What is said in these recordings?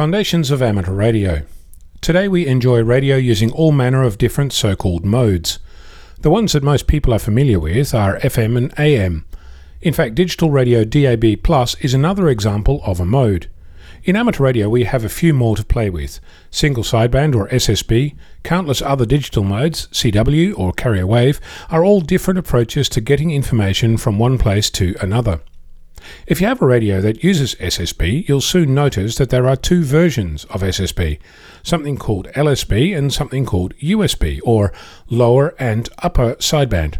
Foundations of Amateur Radio. Today we enjoy radio using all manner of different so called modes. The ones that most people are familiar with are FM and AM. In fact, digital radio DAB Plus is another example of a mode. In amateur radio, we have a few more to play with single sideband or SSB, countless other digital modes, CW or carrier wave, are all different approaches to getting information from one place to another. If you have a radio that uses SSB, you'll soon notice that there are two versions of SSB something called LSB and something called USB, or lower and upper sideband.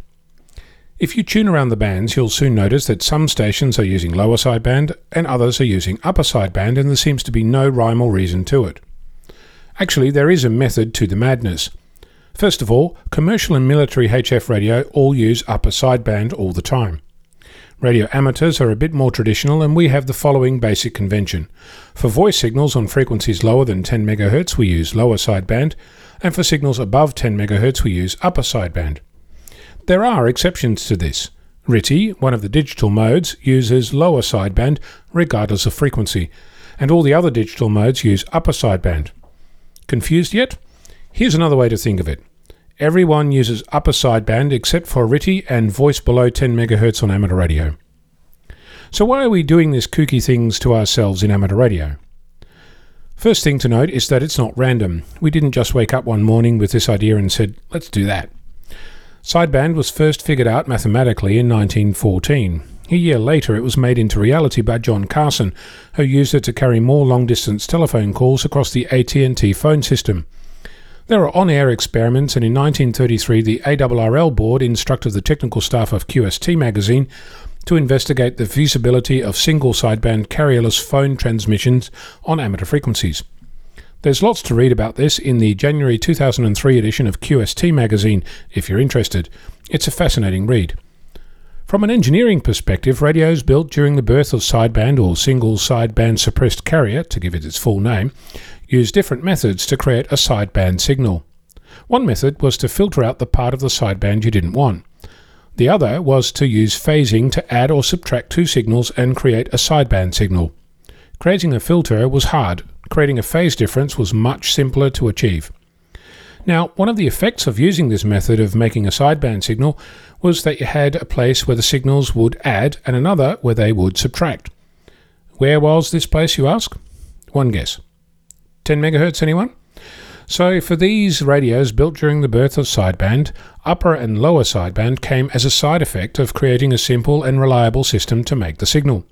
If you tune around the bands, you'll soon notice that some stations are using lower sideband and others are using upper sideband, and there seems to be no rhyme or reason to it. Actually, there is a method to the madness. First of all, commercial and military HF radio all use upper sideband all the time. Radio amateurs are a bit more traditional, and we have the following basic convention. For voice signals on frequencies lower than 10 MHz, we use lower sideband, and for signals above 10 MHz, we use upper sideband. There are exceptions to this. RTTY, one of the digital modes, uses lower sideband regardless of frequency, and all the other digital modes use upper sideband. Confused yet? Here's another way to think of it. Everyone uses upper sideband except for RTTY and voice below 10 MHz on amateur radio. So, why are we doing this kooky things to ourselves in amateur radio? First thing to note is that it's not random. We didn't just wake up one morning with this idea and said, let's do that. Sideband was first figured out mathematically in 1914. A year later, it was made into reality by John Carson, who used it to carry more long-distance telephone calls across the AT&T phone system. There are on air experiments, and in 1933, the ARRL board instructed the technical staff of QST magazine to investigate the feasibility of single sideband carrierless phone transmissions on amateur frequencies. There's lots to read about this in the January 2003 edition of QST magazine if you're interested. It's a fascinating read. From an engineering perspective, radios built during the birth of sideband or single sideband suppressed carrier, to give it its full name, use different methods to create a sideband signal. One method was to filter out the part of the sideband you didn't want. The other was to use phasing to add or subtract two signals and create a sideband signal. Creating a filter was hard, creating a phase difference was much simpler to achieve. Now, one of the effects of using this method of making a sideband signal was that you had a place where the signals would add and another where they would subtract. Where was this place, you ask? One guess. 10 megahertz, anyone? So, for these radios built during the birth of sideband, upper and lower sideband came as a side effect of creating a simple and reliable system to make the signal.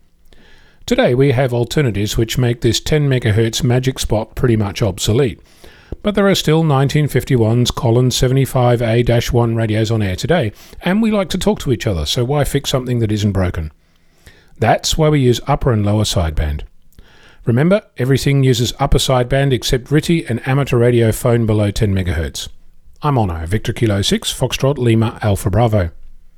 Today, we have alternatives which make this 10 megahertz magic spot pretty much obsolete. But there are still 1951's Collins 75A 1 radios on air today, and we like to talk to each other, so why fix something that isn't broken? That's why we use upper and lower sideband. Remember, everything uses upper sideband except RTTY and amateur radio phone below 10 MHz. I'm Onno, Victor Kilo 6, Foxtrot Lima Alpha Bravo.